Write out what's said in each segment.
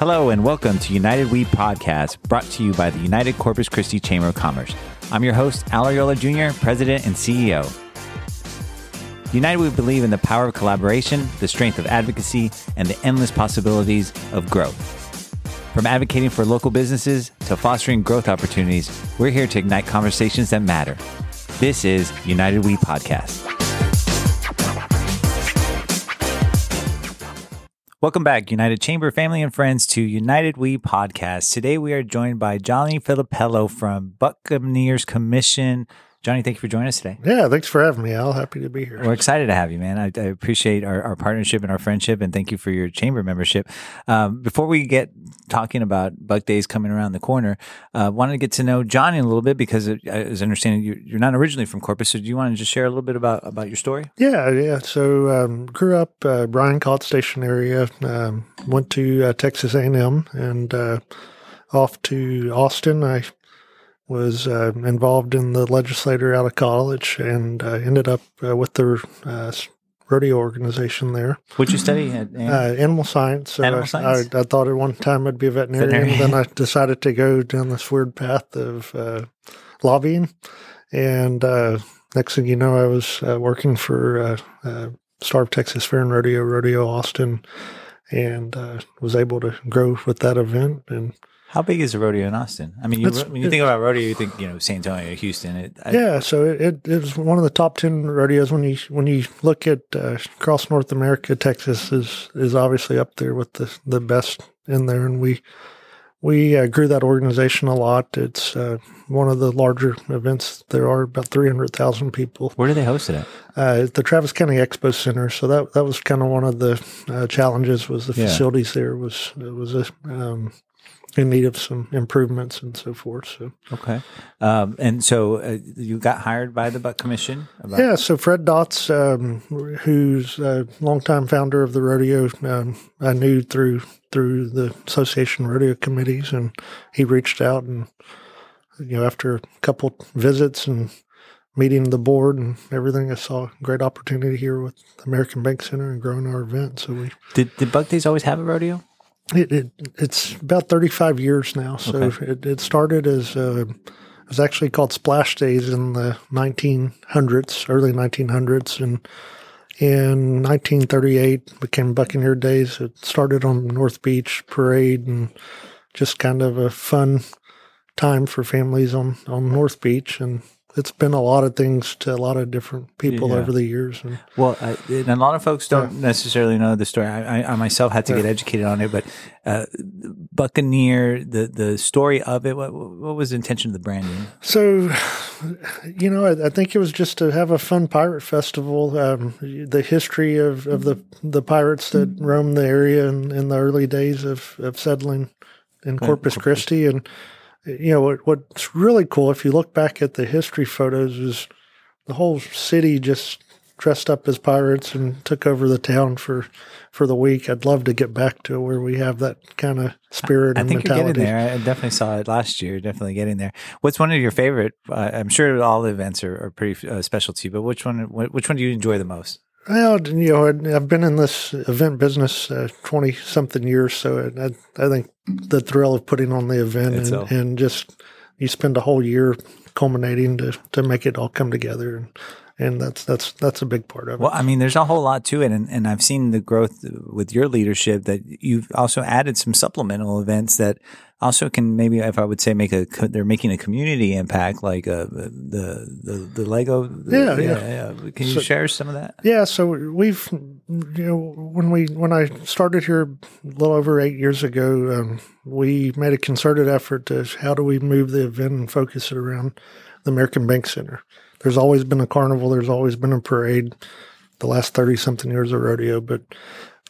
Hello and welcome to United We Podcast, brought to you by the United Corpus Christi Chamber of Commerce. I'm your host, Al Ariola Jr., President and CEO. United We believe in the power of collaboration, the strength of advocacy, and the endless possibilities of growth. From advocating for local businesses to fostering growth opportunities, we're here to ignite conversations that matter. This is United We Podcast. Welcome back, United Chamber family and friends, to United We Podcast. Today we are joined by Johnny Philipello from Buccaneers Commission. Johnny, thank you for joining us today. Yeah, thanks for having me, Al. Happy to be here. We're excited to have you, man. I, I appreciate our, our, partnership and our friendship, and thank you for your chamber membership. Um, before we get talking about Buc Days coming around the corner, uh, wanted to get to know Johnny a little bit because, uh, as I understand, you, you're not originally from Corpus. So, do you want to just share a little bit about about your story? Yeah, yeah. So, um, grew up uh, Bryan College Station area. Um, went to uh, Texas A&M and uh, off to Austin. I was uh, involved in the legislature out of college and uh, ended up uh, with the uh, rodeo organization there. What'd you study? At, uh, animal science. Animal science. I, I, thought at one time I'd be a veterinarian. veterinarian. then I decided to go down this weird path of uh, lobbying. And next thing you know, I was working for Star of Texas Fair and Rodeo, Rodeo Austin, and was able to grow with that event and – how big is the rodeo in Austin? I mean, you, when you think about rodeo, you think you know San Antonio, Houston. It, I, yeah, so it, it is one of the top ten rodeos. When you when you look at uh, across North America, Texas is is obviously up there with the the best in there, and we we uh, grew that organization a lot. It's uh, one of the larger events. There are about three hundred thousand people. Where do they host it at? Uh, at the Travis County Expo Center. So that that was kind of one of the uh, challenges. Was the yeah. facilities there was it was a um, in need of some improvements and so forth. So okay, um, and so uh, you got hired by the Buc Commission. yeah. So Fred Dotz, um, who's a longtime founder of the rodeo, um, I knew through through the association rodeo committees, and he reached out and you know after a couple visits and meeting the board and everything, I saw a great opportunity here with the American Bank Center and growing our event. So we did. Did Buc Days always have a rodeo? It, it, it's about 35 years now. So okay. it, it, started as uh, it was actually called Splash Days in the 1900s, early 1900s, and in 1938 became Buccaneer Days. It started on North Beach Parade and just kind of a fun time for families on on North Beach and it's been a lot of things to a lot of different people yeah. over the years. And, well, I, and a lot of folks don't yeah. necessarily know the story. I, I, myself had to yeah. get educated on it, but uh, Buccaneer, the the story of it. What, what was the intention of the branding? So, you know, I, I think it was just to have a fun pirate festival. Um, the history of, of the the pirates that roamed the area in, in the early days of, of settling in Corpus Christi and you know what, what's really cool if you look back at the history photos is the whole city just dressed up as pirates and took over the town for for the week. I'd love to get back to where we have that kind of spirit. I, I think mentality. you're getting there. I definitely saw it last year. Definitely getting there. What's one of your favorite? Uh, I'm sure all the events are, are pretty uh, special to you, but which one? Which one do you enjoy the most? Well, you know, I've been in this event business twenty uh, something years, so I, I, think the thrill of putting on the event and, and, just you spend a whole year culminating to to make it all come together, and, and that's that's that's a big part of it. Well, I mean, there's a whole lot to it, and, and I've seen the growth with your leadership that you've also added some supplemental events that also can maybe if I would say make a they're making a community impact like uh, the the the Lego yeah yeah, yeah. yeah. can you so, share some of that yeah so we've you know when we when I started here a little over eight years ago um, we made a concerted effort to how do we move the event and focus it around the American Bank Center there's always been a carnival there's always been a parade the last 30 something years of rodeo but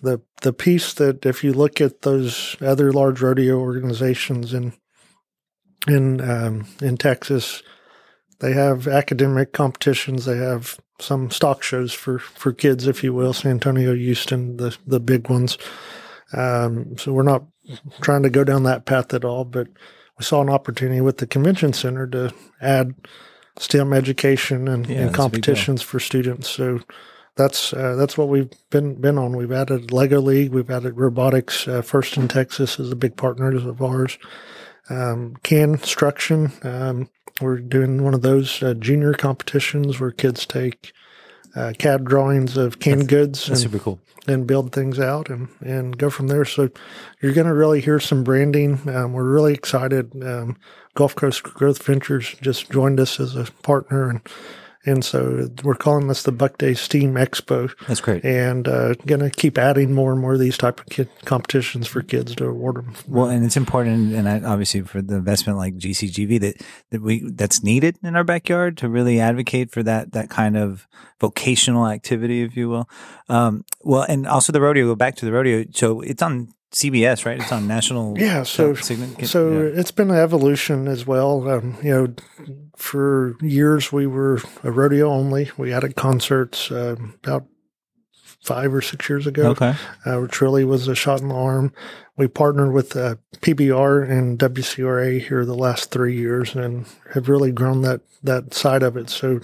the the piece that if you look at those other large rodeo organizations in in um, in Texas, they have academic competitions. They have some stock shows for for kids, if you will. San Antonio, Houston, the the big ones. Um, so we're not trying to go down that path at all, but we saw an opportunity with the convention center to add STEM education and, yeah, and competitions for students. So that's uh, that's what we've been been on. We've added Lego League, we've added robotics. Uh, First in Texas is a big partner of ours. Um, can construction, um, we're doing one of those uh, junior competitions where kids take uh, CAD drawings of canned goods That's and, super cool. and build things out and, and go from there. So you're going to really hear some branding. Um, we're really excited. Um, Gulf Coast Growth Ventures just joined us as a partner and and so we're calling this the Buc Day Steam Expo, That's great. and uh, going to keep adding more and more of these type of kid competitions for kids to award them. Well, and it's important, and I, obviously for the investment like GCGV that that we that's needed in our backyard to really advocate for that that kind of vocational activity, if you will. Um, well, and also the rodeo. Go back to the rodeo. So it's on CBS, right? It's on national. Yeah, so significant- so yeah. it's been an evolution as well. Um, you know, for years we were a rodeo only. We added concerts uh, about five or six years ago. okay. uh, which really was a shot in the arm. We partnered with uh, PBR and WCRA here the last three years and have really grown that, that side of it. So,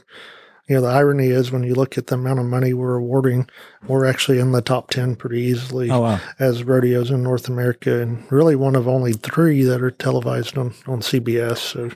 you know, the irony is when you look at the amount of money we're awarding, we're actually in the top 10 pretty easily Oh wow. as rodeos in North America and really one of only three that are televised on, on CBS. So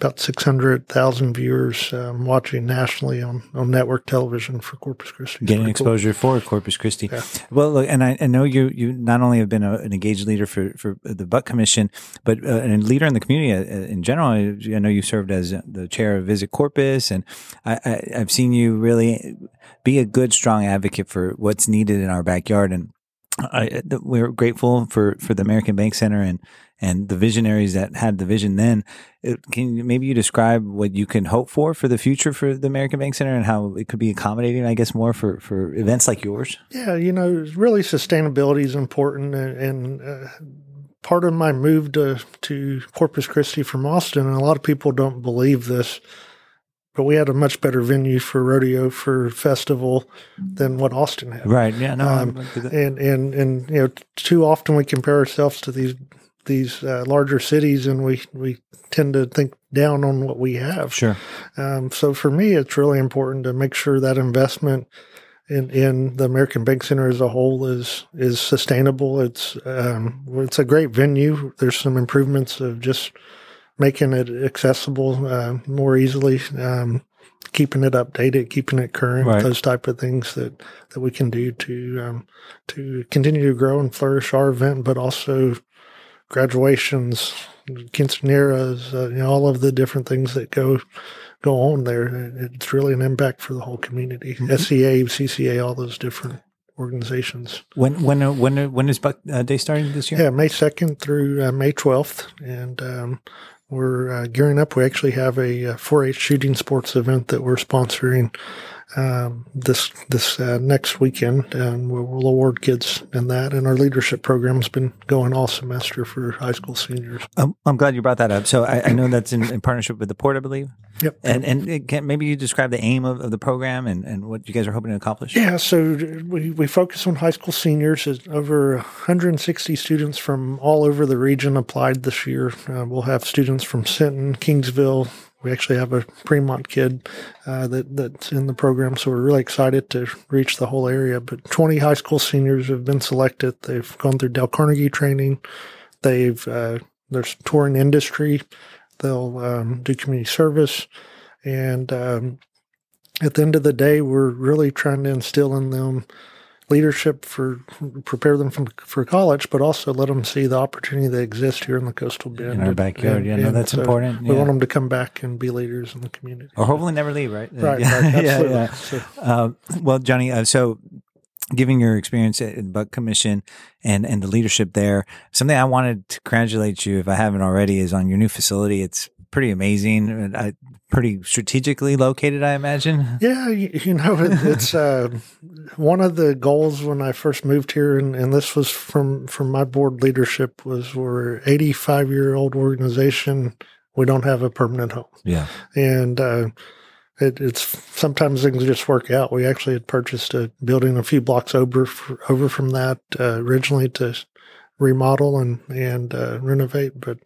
about 600,000 viewers um, watching nationally on, on network television for Corpus Christi. Getting pretty cool. exposure for Corpus Christi. Yeah. Well, look, and I, I know you you not only have been a, an engaged leader for, for the Buc Commission, but uh, a leader in the community uh, in general. I know you served as the chair of Visit Corpus, and I, I, I've seen you really be a good, strong advocate for what's needed in our backyard. And I, we're grateful for, for the American Bank Center and and the visionaries that had the vision then. It- Can you, maybe you describe what you can hope for for the future for the American Bank Center and how it could be accommodating, I guess, more for, for events like yours? Yeah, you know, really sustainability is important, and, and uh, part of my move to to Corpus Christi from Austin, and a lot of people don't believe this, but we had a much better venue for rodeo for festival than what Austin had. Right. Yeah. No. Um, And and and you know, too often we compare ourselves to these these uh, larger cities, and we we tend to think down on what we have. sure. Um, so for me, it's really important to make sure that investment in, in the American Bank Center as a whole is is sustainable. It's um, it's a great venue. There's some improvements of just making it accessible uh, more easily, um, keeping it updated, keeping it current. Right. Those type of things that that we can do to um, to continue to grow and flourish our event, but also graduations, quinceaneras, uh, you know, all of the different things that go go on there. It's really an impact for the whole community. SCA, CCA, all those different organizations. When when uh, when uh, when is Buc uh, Day starting this year? Yeah, May 2nd through uh, May 12th. And um, we're uh, gearing up. We actually have a uh, 4-H shooting sports event that we're sponsoring um, this this uh, next weekend, and we'll, award kids in that. And our leadership program's been going all semester for high school seniors. Um, I'm glad you brought that up. So I, I know that's in, in partnership with the port, I believe. Yep. And and it can, maybe you describe the aim of, of the program and, and what you guys are hoping to accomplish. Yeah, so we, we focus on high school seniors. Over 160 students from all over the region applied this year. Uh, we'll have students from Sinton, Kingsville. We actually have a Fremont kid uh, that that's in the program, so we're really excited to reach the whole area. But 20 high school seniors have been selected. They've gone through Dale Carnegie training. They've uh, there's touring industry. They'll um, do community service, and um, at the end of the day, we're really trying to instill in them leadership for prepare them from, for college, but also let them see the opportunity that exists here in the coastal bend In our backyard. Yeah, no, that's important. We Yeah. want them to come back and be leaders in the community. Or hopefully never leave, right? Uh, Right, yeah, right, absolutely. yeah. So, Um, well, Johnny, uh, so giving your experience at the Buc Commission and, and the leadership there, something I wanted to congratulate you, if I haven't already, is on your new facility. It's pretty amazing, and I, pretty strategically located, I imagine. Yeah, you, you know, it, it's uh, one of the goals when I first moved here, and, and this was from from my board leadership was we're 85 year old organization. We don't have a permanent home, Yeah. and uh, it, it's sometimes things just work out. We actually had purchased a building a few blocks over over from that uh, originally to remodel and and uh, renovate, but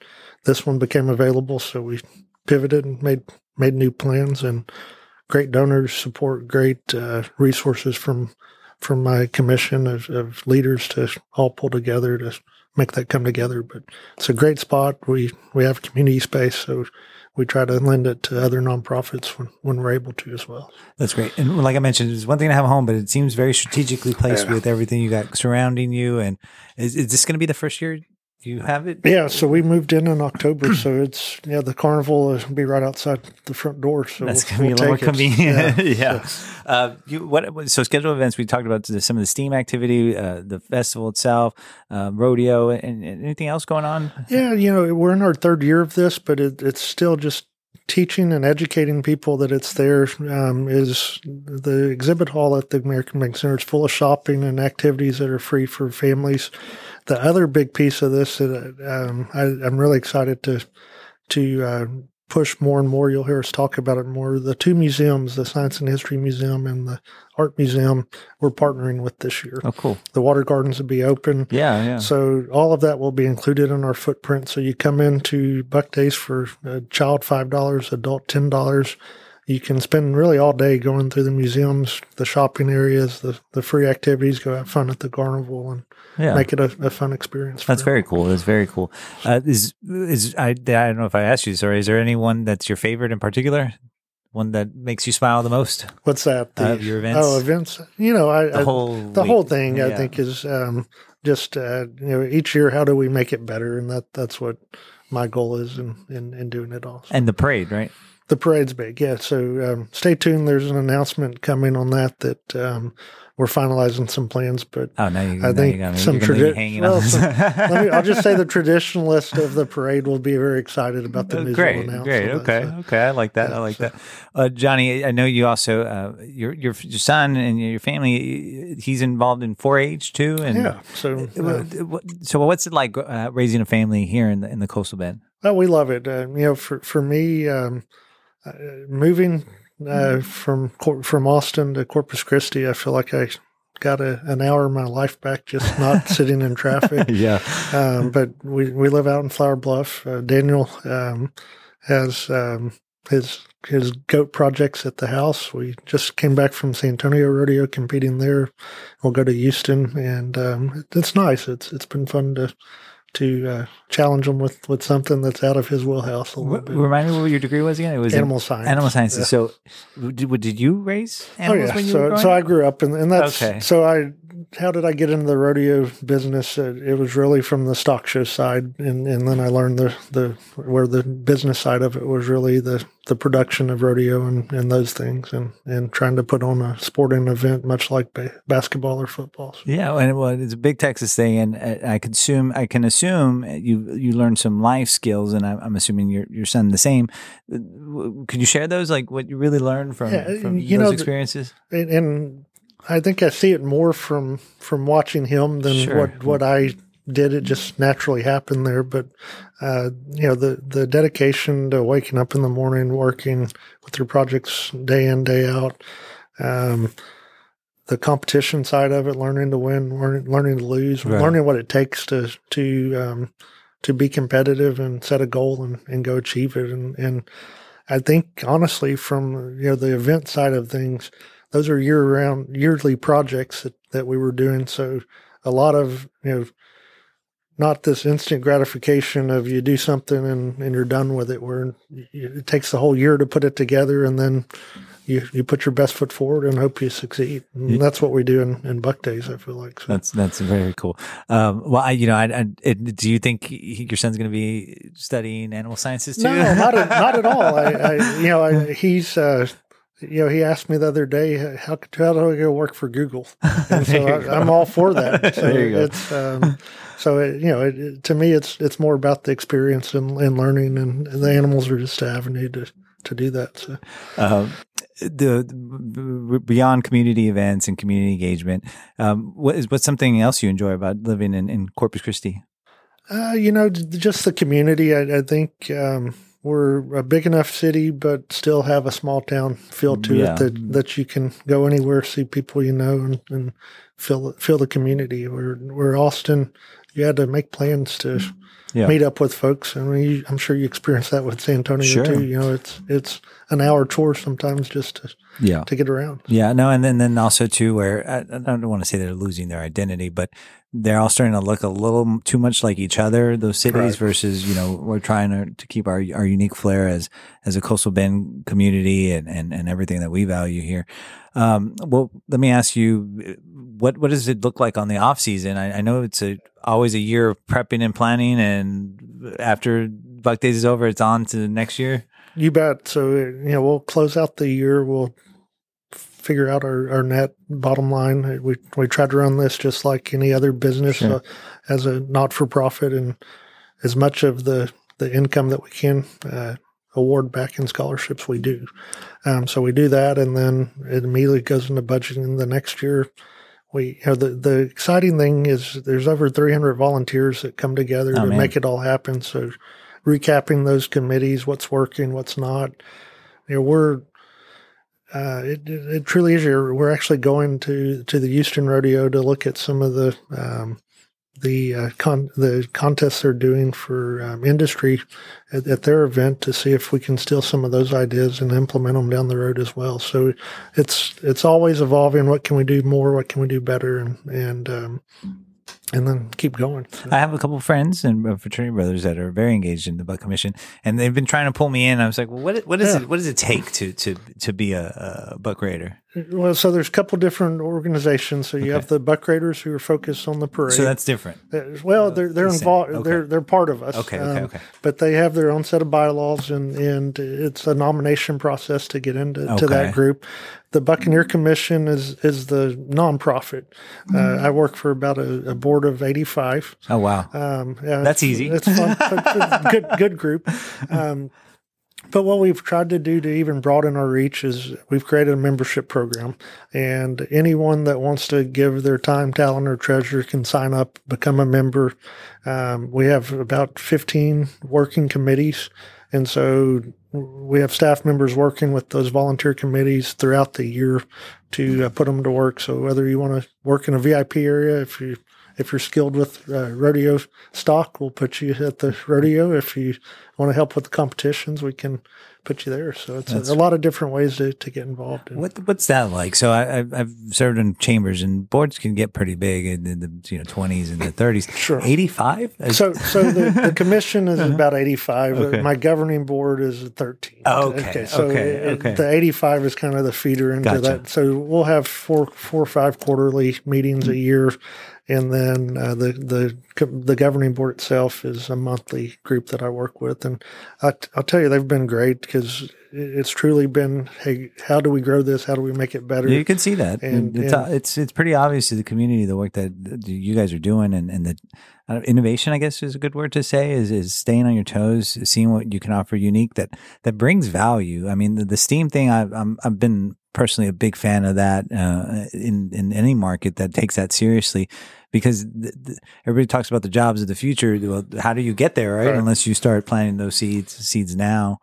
this one became available, so we pivoted and made made new plans and great donors support, great uh, resources from from my commission of, of leaders to all pull together to make that come together. But it's a great spot. We we have community space, so we try to lend it to other nonprofits when, when we're able to as well. That's great. And like I mentioned, it's one thing to have a home, but it seems very strategically placed yeah. with everything you got surrounding you. And is, is this going to be the first year you have it? Yeah, so we moved in in October, so it's yeah the carnival will be right outside the front door. So that's gonna we'll be a little more convenient. Yeah. yeah. So. Uh, you, what so scheduled events? We talked about some of the STEAM activity, uh, the festival itself, uh, rodeo, and, and, anything else going on. Yeah, you know we're in our third year of this, but it, it's still just teaching and educating people that it's there. Um, is the exhibit hall at the American Bank Center is full of shopping and activities that are free for families the other big piece of this that um, I, am really excited to to uh, push more and more. You'll hear us talk about it more. The two museums, the Science and History Museum and the Art Museum, we're partnering with this year. Oh, cool! The water gardens will be open. Yeah, yeah. So all of that will be included in our footprint. So you come into Buc Days for a child five dollars, adult ten dollars you can spend really all day going through the museums, the shopping areas, the, the free activities, go have fun at the carnival and yeah. make it a, a fun experience. That's very cool. That's very cool. Uh, is, is, I, I don't know if I asked you, sorry, is there anyone that's your favorite in particular? One that makes you smile the most? What's that? The, uh, your events? Oh, events. You know, I, the I, whole, the week. whole thing yeah. I think is, um, just, uh, you know, each year, how do we make it better? And that, that's what my goal is in, in, in doing it all. And the parade, right? The parade's big, yeah. So um, stay tuned. There's an announcement coming on that that um, we're finalizing some plans, but oh, now you, I think you some tradition. Well, I'll just say the traditionalist of the parade will be very excited about the news. Great, great, okay, so. okay. I like that. Yeah, I like so. that. Uh, Johnny, I know you also uh, your, your your son and your family. He's involved in 4-H too, and yeah. So, uh, so what's it like uh, raising a family here in the in the coastal bend? Oh, we love it. Uh, you know, for for me. Um, uh, moving uh, from from Austin to Corpus Christi, I feel like I got a, an hour of my life back just not sitting in traffic. yeah. Um, but we, we live out in Flower Bluff. Uh, Daniel um, has um, his his goat projects at the house. We just came back from San Antonio Rodeo competing there. We'll go to Houston, and um, it's nice. It's it's been fun to to uh, challenge him with, with something that's out of his wheelhouse a little bit. Remind me what your degree was again? It was animal science. Animal sciences. Yeah. So, did, did you raise animals oh, yeah. so, so I grew up, and, and that's okay. so I how did I get into the rodeo business? It, it, was really from the stock show side, and, and then I learned the, the where the business side of it was really the, the production of rodeo and, and those things, and, and trying to put on a sporting event much like ba- basketball or football. Yeah, and well, it's a big Texas thing, and uh, I consume I can assume you you learned some life skills, and I'm, I'm assuming your your son the same. Could you share those, like what you really learned from, yeah, from you those know, experiences? And, and I think I see it more from from watching him than sure. what what I did. It just naturally happened there. But uh, you know, the the dedication to waking up in the morning, working with your projects day in day out. Um, the competition side of it, learning to win, learning, learning to lose, right. learning what it takes to to um, to be competitive and set a goal and, and go achieve it. And, and I think honestly, from you know the event side of things, those are year round yearly projects that, that we were doing. So a lot of, you know, not this instant gratification of you do something and, and you're done with it where it takes the whole year to put it together and then you, you put your best foot forward and hope you succeed. And that's what we do in, in Buc Days. I feel like so. that's that's very cool. Um, well, I, you know, I, I it, do you think your son's going to be studying animal sciences too? No, not at, not at all. I, I you know, I, he's uh, you know, he asked me the other day, how, how do I go work for Google? And so I, am all for that. So it's, um, so it, you know, it, to me, it's, it's more about the experience and, and learning and, and, the animals are just an avenue to, to do that. So, um, the, the, beyond community events and community engagement, um, what is, what's something else you enjoy about living in, in Corpus Christi? Uh, you know, just the community. I, I think, um, we're a big enough city, but still have a small town feel to yeah. it that, that you can go anywhere, see people you know, and, and feel feel the community. We're we're Austin, you had to make plans to Yeah. meet up with folks. I mean, you, I'm sure you experienced that with San Antonio Sure. too. You know, it's it's an hour tour sometimes just to Yeah. to get around. Yeah, no, and then then also too, where I, I don't want to say they're losing their identity, but they're all starting to look a little too much like each other. Those cities Right. versus you know we're trying to, to keep our our unique flair as as a coastal bend community and and and everything that we value here. Um, well, let me ask you, what what does it look like on the off season? I, I know it's a always a year of prepping and planning, and after Buc Days is over, it's on to the next year. You bet. So you know, we'll close out the year. We'll figure out our, our net bottom line. We we try to run this just like any other business Sure. uh, as a not for profit, and as much of the the income that we can uh, award back in scholarships, we do. Um, so we do that, and then it immediately goes into budgeting the next year. We, you know, the, the exciting thing is there's over 300 volunteers that come together Oh, to man. make it all happen. So recapping those committees, what's working, what's not. You know, we're uh, it, it truly is. We're actually going to to the Houston Rodeo to look at some of the um, the uh, con- the contests they're doing for um, industry at, at their event to see if we can steal some of those ideas and implement them down the road as well. So it's it's always evolving. What can we do more? What can we do better? And and um, and then keep going. I have a couple of friends and uh, fraternity brothers that are very engaged in the Buc Commission, and they've been trying to pull me in. I was like, "Well, what what is Yeah. it? What does it take to to to be a, a Buc Raider?" Well, so there's a couple different organizations. So you Okay. have the Buc Raiders who are focused on the parade. So that's different. Uh, Well, they're they're the involved. Okay. They're they're part of us. Okay, okay, Um, okay. But they have their own set of bylaws, and and it's a nomination process to get into to that group. The Buccaneer Commission is is the nonprofit. Uh, I work for about a, a board of eighty five. Oh wow, Um, yeah, That's it's- easy. It's fun. It's a good good group. Um, but what we've tried to do to even broaden our reach is we've created a membership program, and anyone that wants to give their time, talent, or treasure can sign up, become a member. Um, we have about 15 working committees, and so we have staff members working with those volunteer committees throughout the year to uh, put them to work. So whether you want to work in a VIP area, if you if you're skilled with uh, rodeo stock, we'll put you at the rodeo. If you want to help with the competitions, we can put you there. So it's a, a lot of different ways to, to get involved. In. what what's that like? So I, I've, I've served in chambers, and boards can get pretty big in, in the you know twenties and the thirties. Sure. eighty five. So, so the, the commission is about 85. Uh-huh. Okay. My governing board is at 13. Okay, So okay, it- okay. the 85 is kind of the feeder into Gotcha. that. So we'll have four, four or five quarterly meetings Mm-hmm. a year. And then uh, the, the, the governing board itself is a monthly group that I work with. And I, I'll tell you, they've been great because it's truly been, Hey, how do we grow this? How do we make it better? You can see that. And- it's, and- it's it's pretty obvious to the community the work that you guys are doing and, and the uh, innovation, I guess is a good word to say, is is staying on your toes, seeing what you can offer unique that that brings value. I mean, the, the Steam thing, I've I'm, I've been personally a big fan of that uh, in in any market that takes that seriously. Because th- th- everybody talks about the jobs of the future. Well, how do you get there, right? Right. Unless you start planting those seeds seeds now.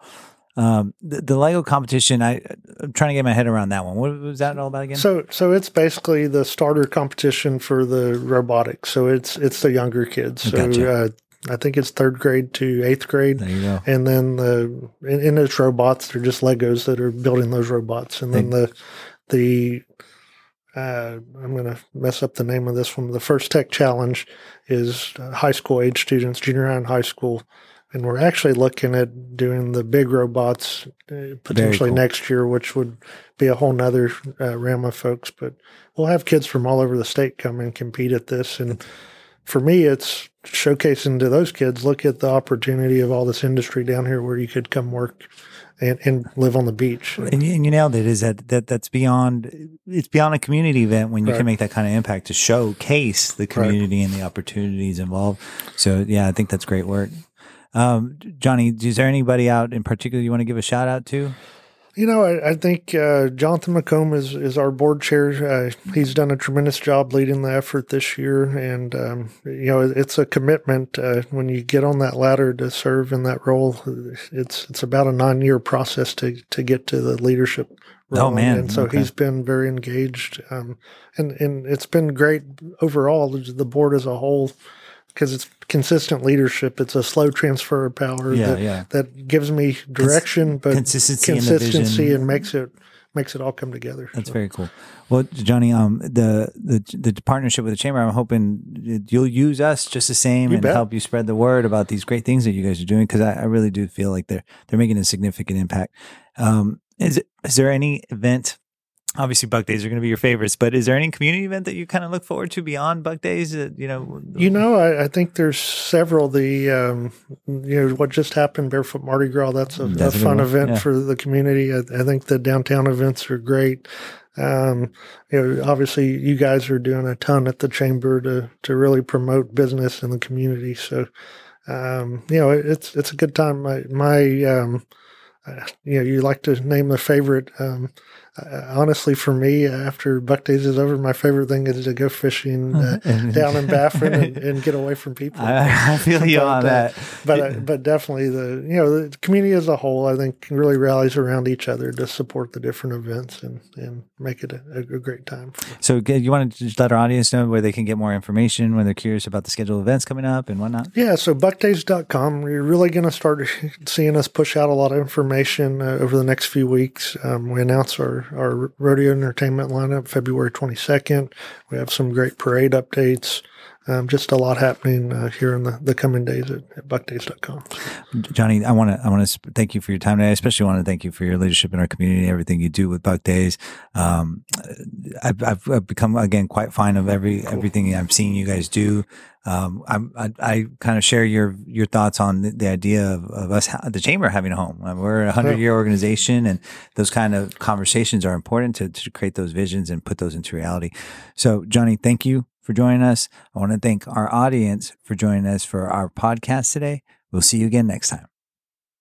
Um, the, the Lego competition, I, I'm trying to get my head around that one. What was that all about again? So, so it's basically the starter competition for the robotics. So it's it's the younger kids. So Gotcha. uh, I think it's third grade to eighth grade, there you go. and then the in, in its robots, they're just Legos that are building those robots, and then the the uh, I'm going to mess up the name of this one. The first tech challenge is high school age students, junior high and high school. And we're actually looking at doing the big robots uh, potentially cool. next year, which would be a whole nother uh, realm of folks. But we'll have kids from all over the state come and compete at this. And for me, it's showcasing to those kids look at the opportunity of all this industry down here where you could come work and, and live on the beach. And you, and you nailed it. Is that, that that's beyond? It's beyond a community event when you Right. can make that kind of impact to showcase the community and the opportunities involved. So yeah, I think that's great work. Um, Johnny, is there anybody out in particular you want to give a shout out to? You know, I, I think uh, Jonathan McComb is, is our board chair. Uh, he's done a tremendous job leading the effort this year. And, um, you know, it's a commitment uh, when you get on that ladder to serve in that role. It's it's about a nine year process to, to get to the leadership role. Oh, man. And so Okay. he's been very engaged. Um, and, and it's been great overall. The board as a whole because it's consistent leadership. It's a slow transfer of power Yeah, that, yeah. that gives me direction, but consistency consistency and makes it makes it all come together. That's So, very cool. Well, Johnny, um, the the the partnership with the chamber, I'm hoping you'll use us just the same You and bet. help you spread the word about these great things that you guys are doing because I, I really do feel like they're they're making a significant impact. Um, is it, is there any event? Obviously, Buc Days are going to be your favorites, but is there any community event that you kind of look forward to beyond Buc Days? That, you know, You know, I, I think there's several. The um, you know what just happened, Barefoot Mardi Gras. That's a, That's a a fun one, event yeah. for the community. I, I think the downtown events are great. Um, you know, obviously, you guys are doing a ton at the chamber to to really promote business in the community. So, um, you know, it's it's a good time. My my um, uh, you know, you like to name the favorite. Uh, honestly, for me, after Buc Days is over, my favorite thing is to go fishing uh, down in Baffin and, and get away from people. I, I feel you But, on uh, that. but uh, but definitely the you know the community as a whole, I think, really rallies around each other to support the different events and and make it a, a great time. So, you want to just let our audience know where they can get more information when they're curious about the scheduled events coming up and whatnot? Yeah, so bucdays.com, you're really going to start seeing us push out a lot of information uh, over the next few weeks. Um, we announce our, our rodeo entertainment lineup February 22nd. We have some great parade updates. Um, just a lot happening uh, here in the, the coming days at, at bucdays.com. Johnny, I want to I want to thank you for your time today. I especially want to thank you for your leadership in our community, everything you do with Buc Days. Um, I've, I've, I've become again quite fond of every everything I'm seeing you guys do. Um, I'm, I, I kind of share your your thoughts on the, the idea of, of us, ha- the chamber having a home. Uh, We're a hundred year organization, and those kind of conversations are important to, to create those visions and put those into reality. So, Johnny, thank you for joining us. I want to thank our audience for joining us for our podcast today. We'll see you again next time.